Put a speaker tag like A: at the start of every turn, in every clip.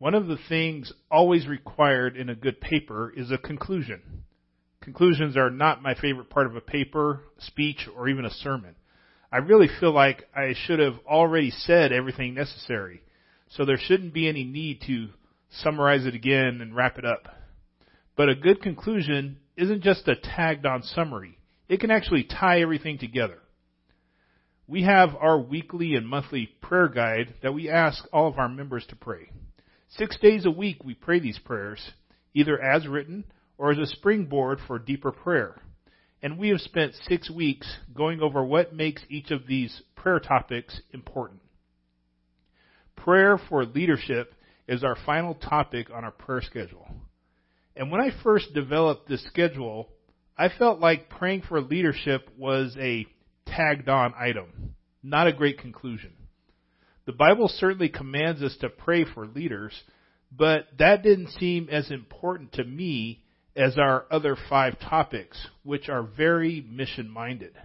A: One of the things always required in a good paper is a conclusion. Conclusions are not my favorite part of a paper, speech, or even a sermon. I really feel like I should have already said everything necessary, so there shouldn't be any need to summarize it again and wrap it up. But a good conclusion isn't just a tagged on summary. It can actually tie everything together. We have our weekly and monthly prayer guide that we ask all of our members to pray. Six days a week we pray these prayers, either as written or as a springboard for deeper prayer. And we have spent six weeks going over what makes each of these prayer topics important. Prayer for leadership is our final topic on our prayer schedule. And when I first developed this schedule, I felt like praying for leadership was a tagged on item, not a great conclusion. The Bible certainly commands us to pray for leaders, but that didn't seem as important to me as our other five topics, which are very mission minded.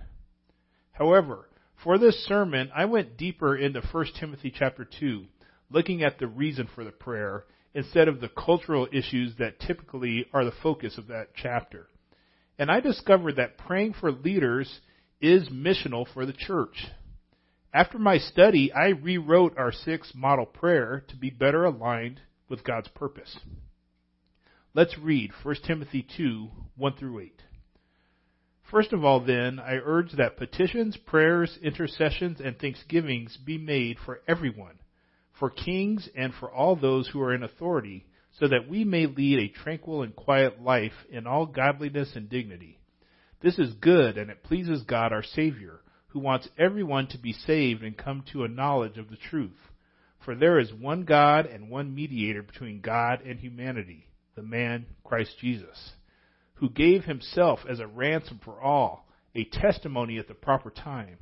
A: However, for this sermon, I went deeper into 1 Timothy chapter 2, looking at the reason for the prayer instead of the cultural issues that typically are the focus of that chapter. And I discovered that praying for leaders is missional for the church. After my study, I rewrote our six model prayer to be better aligned with God's purpose. Let's read 1 Timothy 2, 1 through 8. First of all, then, I urge that petitions, prayers, intercessions, and thanksgivings be made for everyone, for kings and for all those who are in authority, so that we may lead a tranquil and quiet life in all godliness and dignity. This is good, and it pleases God our Savior who wants everyone to be saved and come to a knowledge of the truth. For there is one God and one mediator between God and humanity, the man Christ Jesus, who gave himself as a ransom for all, a testimony at the proper time.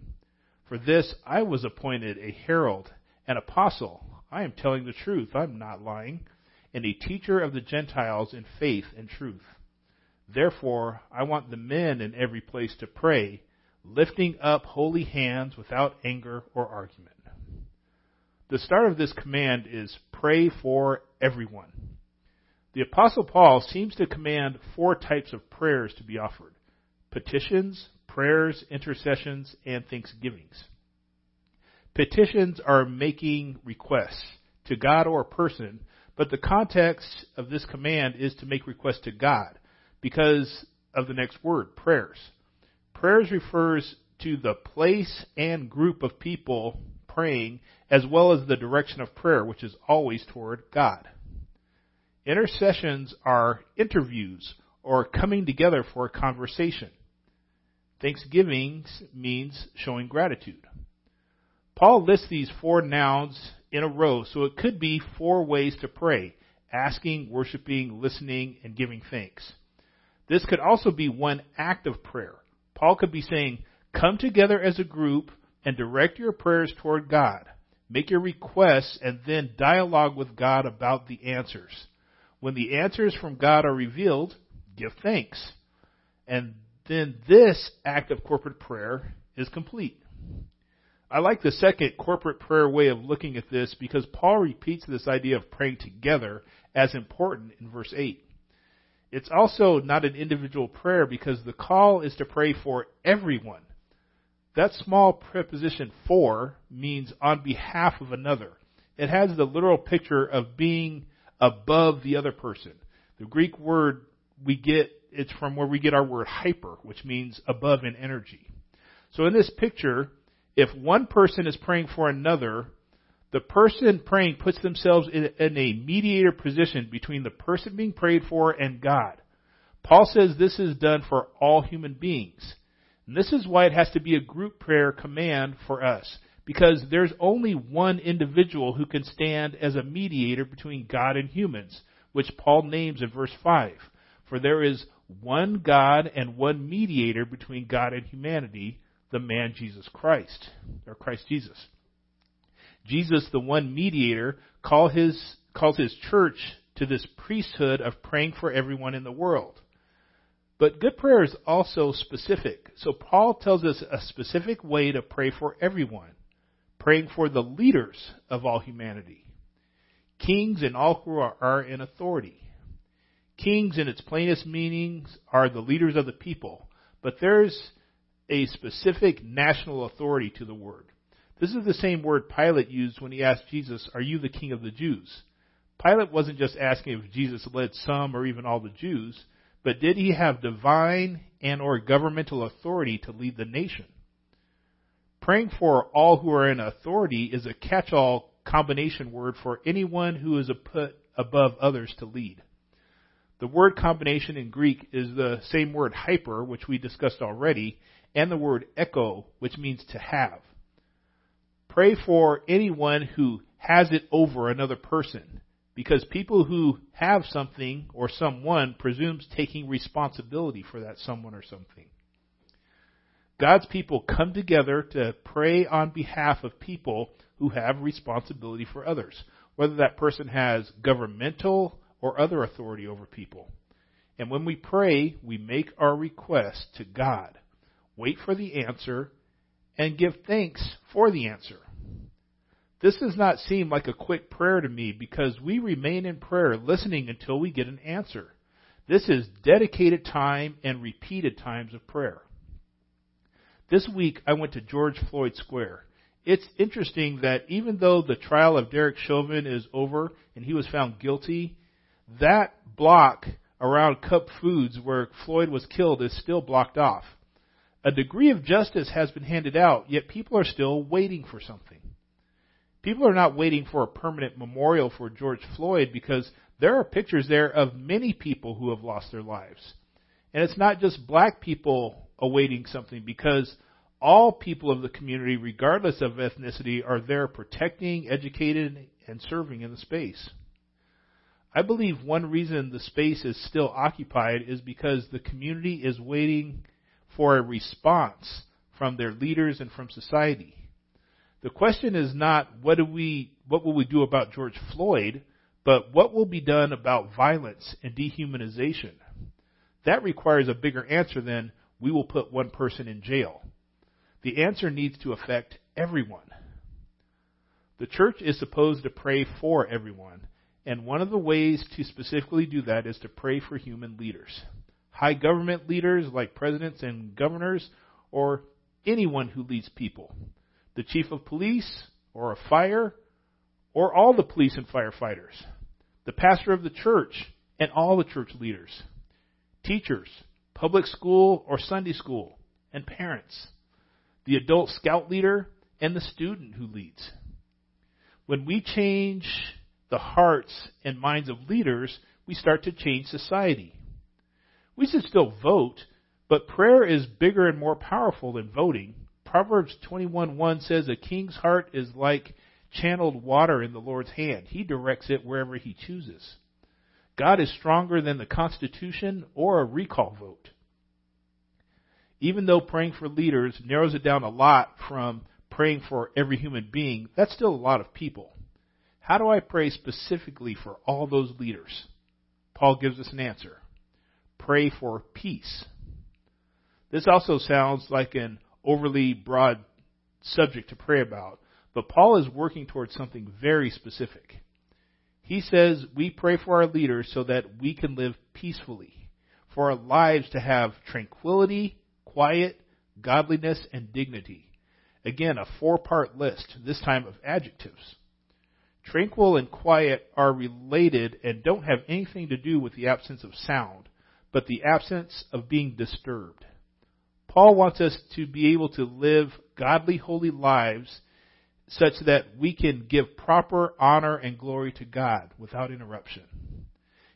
A: For this I was appointed a herald, an apostle. I am telling the truth, I'm not lying, and a teacher of the Gentiles in faith and truth. Therefore, I want the men in every place to pray lifting up holy hands without anger or argument. The start of this command is pray for everyone. The Apostle Paul seems to command four types of prayers to be offered petitions, prayers, intercessions, and thanksgivings. Petitions are making requests to God or a person, but the context of this command is to make requests to God because of the next word, prayers. Prayers refers to the place and group of people praying as well as the direction of prayer, which is always toward God. Intercessions are interviews or coming together for a conversation. Thanksgiving means showing gratitude. Paul lists these four nouns in a row, so it could be four ways to pray asking, worshiping, listening, and giving thanks. This could also be one act of prayer. Paul could be saying, come together as a group and direct your prayers toward God. Make your requests and then dialogue with God about the answers. When the answers from God are revealed, give thanks. And then this act of corporate prayer is complete. I like the second corporate prayer way of looking at this because Paul repeats this idea of praying together as important in verse 8. It's also not an individual prayer because the call is to pray for everyone. That small preposition for means on behalf of another. It has the literal picture of being above the other person. The Greek word we get, it's from where we get our word hyper, which means above in energy. So in this picture, if one person is praying for another, the person praying puts themselves in, a mediator position between the person being prayed for and God. Paul says this is done for all human beings. And this is why it has to be a group prayer command for us. Because there's only one individual who can stand as a mediator between God and humans, which Paul names in verse 5. For there is one God and one mediator between God and humanity, the man Jesus Christ, or Christ Jesus. Jesus, the one mediator, call his, calls his church to this priesthood of praying for everyone in the world. But good prayer is also specific. So Paul tells us a specific way to pray for everyone, praying for the leaders of all humanity. kings and all who are, are in authority. Kings, in its plainest meanings, are the leaders of the people, but there's a specific national authority to the word. This is the same word Pilate used when he asked Jesus, Are you the king of the Jews? Pilate wasn't just asking if Jesus led some or even all the Jews, but did he have divine and or governmental authority to lead the nation? Praying for all who are in authority is a catch-all combination word for anyone who is put above others to lead. The word combination in Greek is the same word hyper, which we discussed already, and the word echo, which means to have. Pray for anyone who has it over another person, because people who have something or someone presumes taking responsibility for that someone or something. God's people come together to pray on behalf of people who have responsibility for others, whether that person has governmental or other authority over people. And when we pray, we make our request to God, wait for the answer, and give thanks for the answer. This does not seem like a quick prayer to me because we remain in prayer listening until we get an answer. This is dedicated time and repeated times of prayer. This week I went to George Floyd Square. It's interesting that even though the trial of Derek Chauvin is over and he was found guilty, that block around Cup Foods where Floyd was killed is still blocked off. A degree of justice has been handed out, yet people are still waiting for something. People are not waiting for a permanent memorial for George Floyd because there are pictures there of many people who have lost their lives. And it's not just black people awaiting something because all people of the community, regardless of ethnicity, are there protecting, educating, and serving in the space. I believe one reason the space is still occupied is because the community is waiting for a response from their leaders and from society. The question is not what do we what will we do about George Floyd, but what will be done about violence and dehumanization. That requires a bigger answer than we will put one person in jail. The answer needs to affect everyone. The church is supposed to pray for everyone, and one of the ways to specifically do that is to pray for human leaders. High government leaders like presidents and governors, or anyone who leads people. The chief of police, or a fire, or all the police and firefighters. The pastor of the church, and all the church leaders. Teachers, public school or Sunday school, and parents. The adult scout leader, and the student who leads. When we change the hearts and minds of leaders, we start to change society. We should still vote, but prayer is bigger and more powerful than voting. Proverbs 21:1 says a king's heart is like channeled water in the Lord's hand. He directs it wherever he chooses. God is stronger than the Constitution or a recall vote. Even though praying for leaders narrows it down a lot from praying for every human being, that's still a lot of people. How do I pray specifically for all those leaders? Paul gives us an answer. Pray for peace. This also sounds like an overly broad subject to pray about, but Paul is working towards something very specific. He says we pray for our leaders so that we can live peacefully, for our lives to have tranquility, quiet, godliness, and dignity. Again, a four part list, this time of adjectives. Tranquil and quiet are related and don't have anything to do with the absence of sound, but the absence of being disturbed. Paul wants us to be able to live godly, holy lives such that we can give proper honor and glory to God without interruption.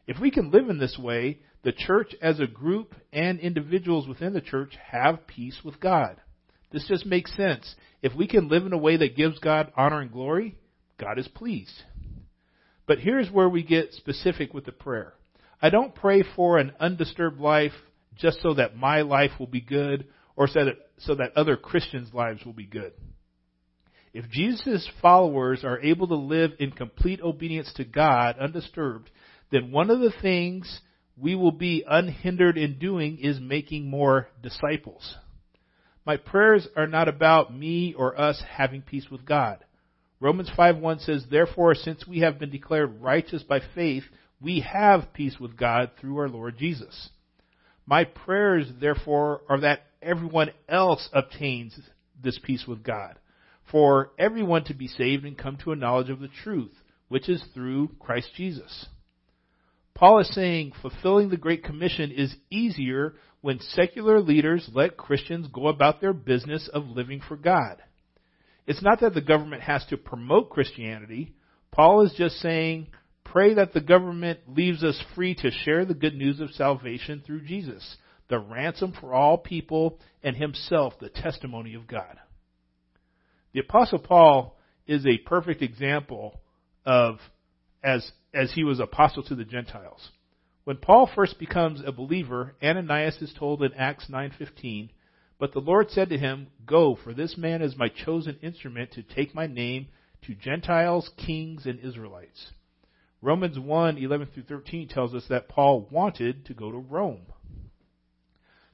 A: If we can live in this way, the church as a group and individuals within the church have peace with God. This just makes sense. If we can live in a way that gives God honor and glory, God is pleased. But here's where we get specific with the prayer. I don't pray for an undisturbed life just so that my life will be good or so that, so that other Christians' lives will be good. If Jesus' followers are able to live in complete obedience to God undisturbed, then one of the things we will be unhindered in doing is making more disciples. My prayers are not about me or us having peace with God. Romans 5:1 says, "Therefore, since we have been declared righteous by faith, we have peace with God through our Lord Jesus." My prayers, therefore, are that everyone else obtains this peace with God, for everyone to be saved and come to a knowledge of the truth, which is through Christ Jesus. Paul is saying fulfilling the Great Commission is easier when secular leaders let Christians go about their business of living for God. It's not that the government has to promote Christianity. Paul is just saying, pray that the government leaves us free to share the good news of salvation through Jesus, the ransom for all people, and himself, the testimony of God. The apostle Paul is a perfect example of as as he was apostle to the Gentiles. When Paul first becomes a believer, Ananias is told in Acts 9:15, "But the Lord said to him, Go, for this man is my chosen instrument to take my name to Gentiles, kings, and Israelites." Romans 1:11 through 13 tells us that Paul wanted to go to Rome.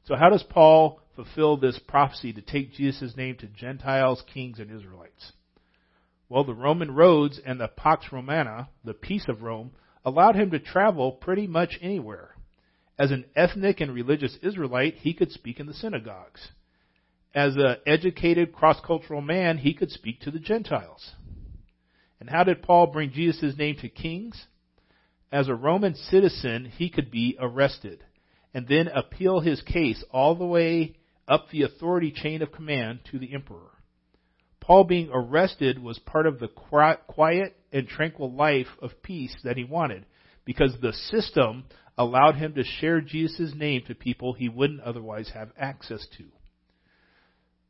A: So how does Paul fulfill this prophecy to take Jesus' name to Gentiles, kings, and Israelites? Well, the Roman roads and the Pax Romana, the peace of Rome, allowed him to travel pretty much anywhere. As an ethnic and religious Israelite, he could speak in the synagogues. As an educated cross-cultural man, he could speak to the Gentiles. And how did Paul bring Jesus' name to kings? As a Roman citizen, he could be arrested and then appeal his case all the way up the authority chain of command to the emperor. Paul being arrested was part of the quiet and tranquil life of peace that he wanted because the system allowed him to share Jesus' name to people he wouldn't otherwise have access to.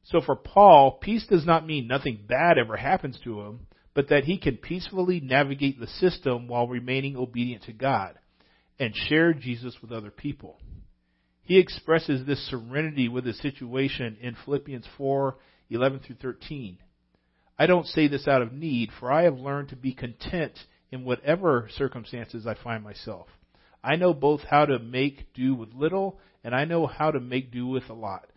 A: So for Paul, peace does not mean nothing bad ever happens to him, but that he can peacefully navigate the system while remaining obedient to God and share Jesus with other people. He expresses this serenity with his situation in Philippians 4 11 through 13. I don't say this out of need, for I have learned to be content in whatever circumstances I find myself. I know both how to make do with little, and I know how to make do with a lot.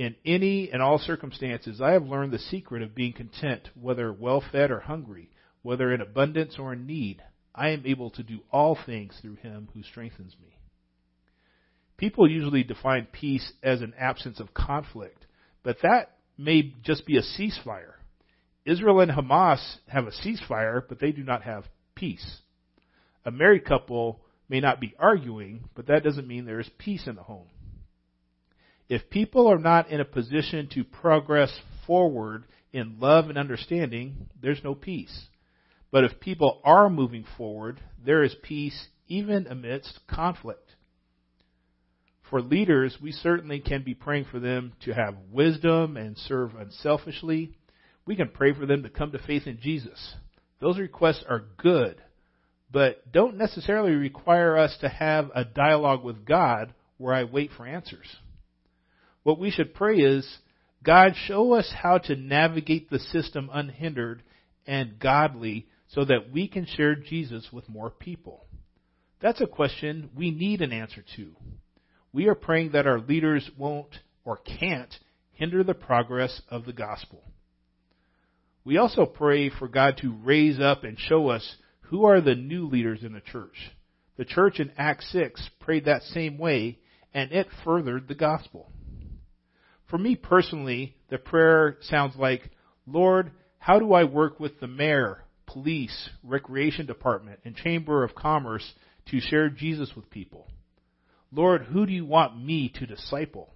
A: In any and all circumstances, I have learned the secret of being content, whether well fed or hungry, whether in abundance or in need. I am able to do all things through him who strengthens me. People usually define peace as an absence of conflict, but that may just be a ceasefire. Israel and Hamas have a ceasefire, but they do not have peace. A married couple may not be arguing, but that doesn't mean there is peace in the home. If people are not in a position to progress forward in love and understanding, there's no peace. But if people are moving forward, there is peace even amidst conflict. For leaders, we certainly can be praying for them to have wisdom and serve unselfishly we can pray for them to come to faith in Jesus. Those requests are good, but don't necessarily require us to have a dialogue with God where I wait for answers. What we should pray is, God, show us how to navigate the system unhindered and godly so that we can share Jesus with more people. That's a question we need an answer to. We are praying that our leaders won't or can't hinder the progress of the gospel. We also pray for God to raise up and show us who are the new leaders in the church. The church in Acts 6 prayed that same way, and it furthered the gospel. For me personally, the prayer sounds like, Lord, how do I work with the mayor, police, recreation department, and chamber of commerce to share Jesus with people? Lord, who do you want me to disciple?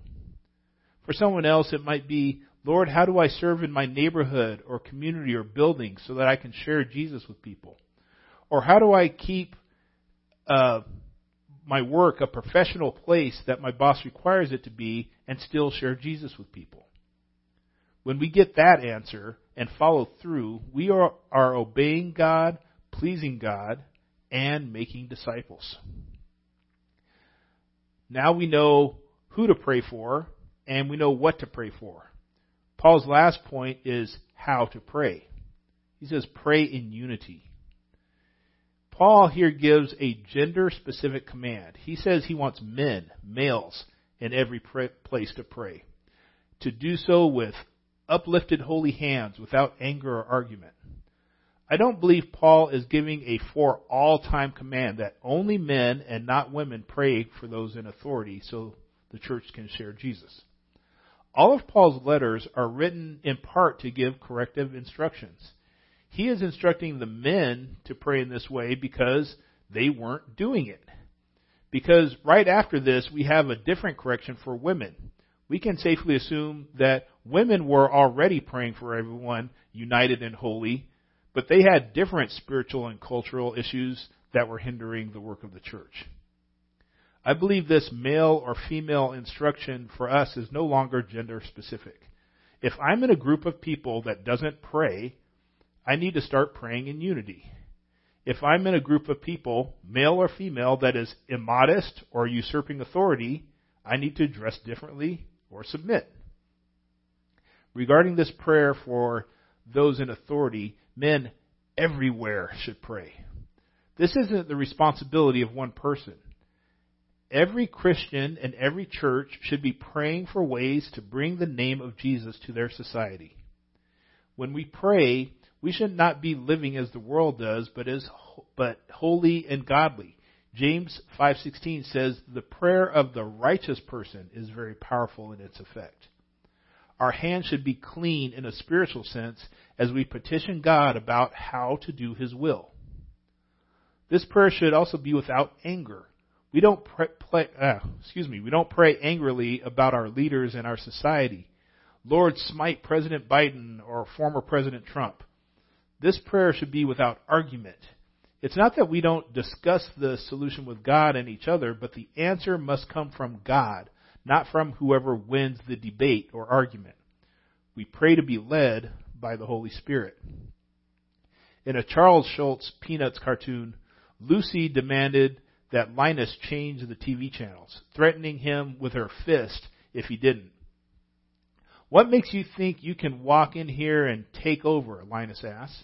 A: For someone else, it might be, Lord, how do I serve in my neighborhood or community or building so that I can share Jesus with people? Or how do I keep uh, my work a professional place that my boss requires it to be and still share Jesus with people? When we get that answer and follow through, we are, are obeying God, pleasing God, and making disciples. Now we know who to pray for and we know what to pray for. Paul's last point is how to pray. He says, pray in unity. Paul here gives a gender specific command. He says he wants men, males, in every place to pray. To do so with uplifted holy hands without anger or argument. I don't believe Paul is giving a for all time command that only men and not women pray for those in authority so the church can share Jesus. All of Paul's letters are written in part to give corrective instructions. He is instructing the men to pray in this way because they weren't doing it. Because right after this, we have a different correction for women. We can safely assume that women were already praying for everyone united and holy, but they had different spiritual and cultural issues that were hindering the work of the church. I believe this male or female instruction for us is no longer gender specific. If I'm in a group of people that doesn't pray, I need to start praying in unity. If I'm in a group of people, male or female, that is immodest or usurping authority, I need to dress differently or submit. Regarding this prayer for those in authority, men everywhere should pray. This isn't the responsibility of one person. Every Christian and every church should be praying for ways to bring the name of Jesus to their society. When we pray, we should not be living as the world does, but as but holy and godly. James 5:16 says the prayer of the righteous person is very powerful in its effect. Our hands should be clean in a spiritual sense as we petition God about how to do his will. This prayer should also be without anger. We don't pray, uh, excuse me, we don't pray angrily about our leaders and our society. Lord, smite President Biden or former President Trump. This prayer should be without argument. It's not that we don't discuss the solution with God and each other, but the answer must come from God, not from whoever wins the debate or argument. We pray to be led by the Holy Spirit. In a Charles Schulz Peanuts cartoon, Lucy demanded that Linus change the TV channels, threatening him with her fist if he didn't. What makes you think you can walk in here and take over? Linus asks.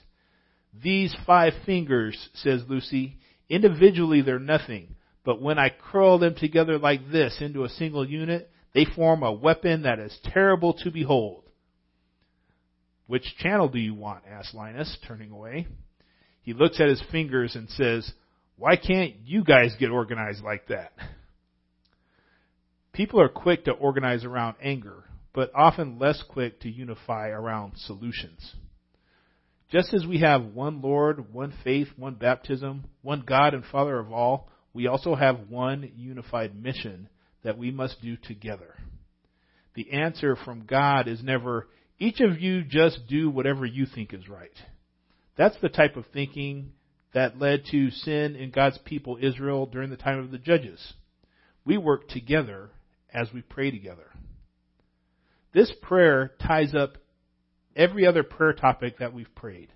A: These five fingers, says Lucy, individually they're nothing, but when I curl them together like this into a single unit, they form a weapon that is terrible to behold. Which channel do you want? asks Linus, turning away. He looks at his fingers and says, Why can't you guys get organized like that? People are quick to organize around anger, but often less quick to unify around solutions. Just as we have one Lord, one faith, one baptism, one God and Father of all, we also have one unified mission that we must do together. The answer from God is never, each of you just do whatever you think is right. That's the type of thinking that led to sin in God's people Israel during the time of the judges. We work together as we pray together. This prayer ties up every other prayer topic that we've prayed.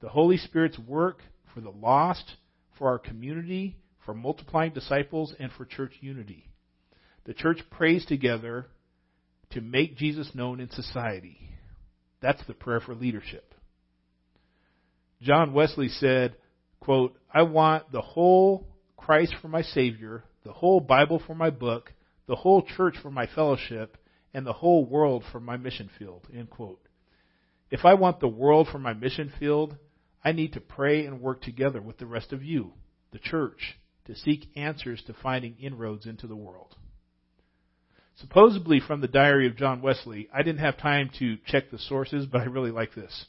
A: The Holy Spirit's work for the lost, for our community, for multiplying disciples, and for church unity. The church prays together to make Jesus known in society. That's the prayer for leadership. John Wesley said, quote, I want the whole Christ for my Savior, the whole Bible for my book, the whole church for my fellowship, and the whole world for my mission field, end quote. If I want the world for my mission field, I need to pray and work together with the rest of you, the church, to seek answers to finding inroads into the world. Supposedly from the diary of John Wesley, I didn't have time to check the sources, but I really like this.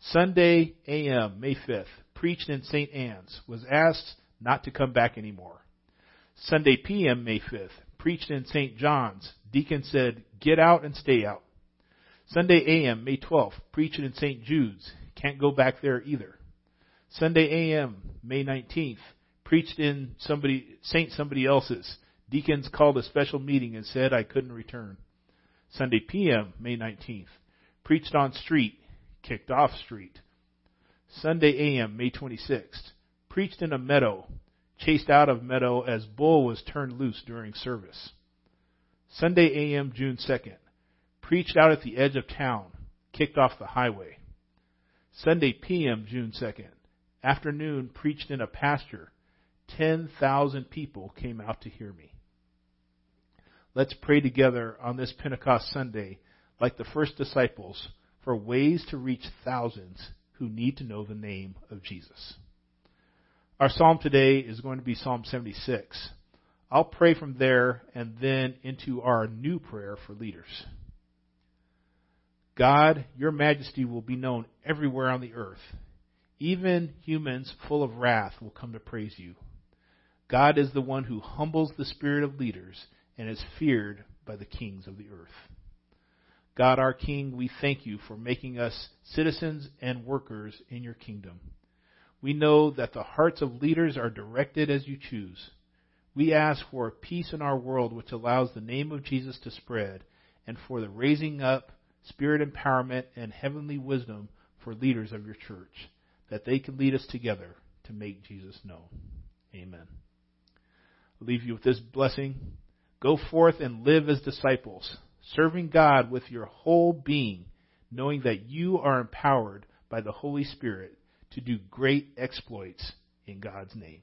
A: Sunday AM, May 5th, preached in St. Anne's, was asked not to come back anymore. Sunday PM, May 5th, preached in St. John's, deacon said, get out and stay out. Sunday AM, May 12th, preaching in St. Jude's. Can't go back there either. Sunday AM, May 19th, preached in somebody, St. somebody else's. Deacons called a special meeting and said I couldn't return. Sunday PM, May 19th, preached on street, kicked off street. Sunday AM, May 26th, preached in a meadow, chased out of meadow as bull was turned loose during service. Sunday AM, June 2nd, preached out at the edge of town, kicked off the highway. Sunday PM, June 2nd, afternoon, preached in a pasture. 10,000 people came out to hear me. Let's pray together on this Pentecost Sunday, like the first disciples, for ways to reach thousands who need to know the name of Jesus. Our psalm today is going to be Psalm 76. I'll pray from there and then into our new prayer for leaders. God, your majesty will be known everywhere on the earth. Even humans full of wrath will come to praise you. God is the one who humbles the spirit of leaders and is feared by the kings of the earth. God, our King, we thank you for making us citizens and workers in your kingdom. We know that the hearts of leaders are directed as you choose. We ask for a peace in our world which allows the name of Jesus to spread and for the raising up, spirit empowerment, and heavenly wisdom for leaders of your church, that they can lead us together to make Jesus known. Amen. I'll leave you with this blessing. Go forth and live as disciples, serving God with your whole being, knowing that you are empowered by the Holy Spirit to do great exploits in God's name.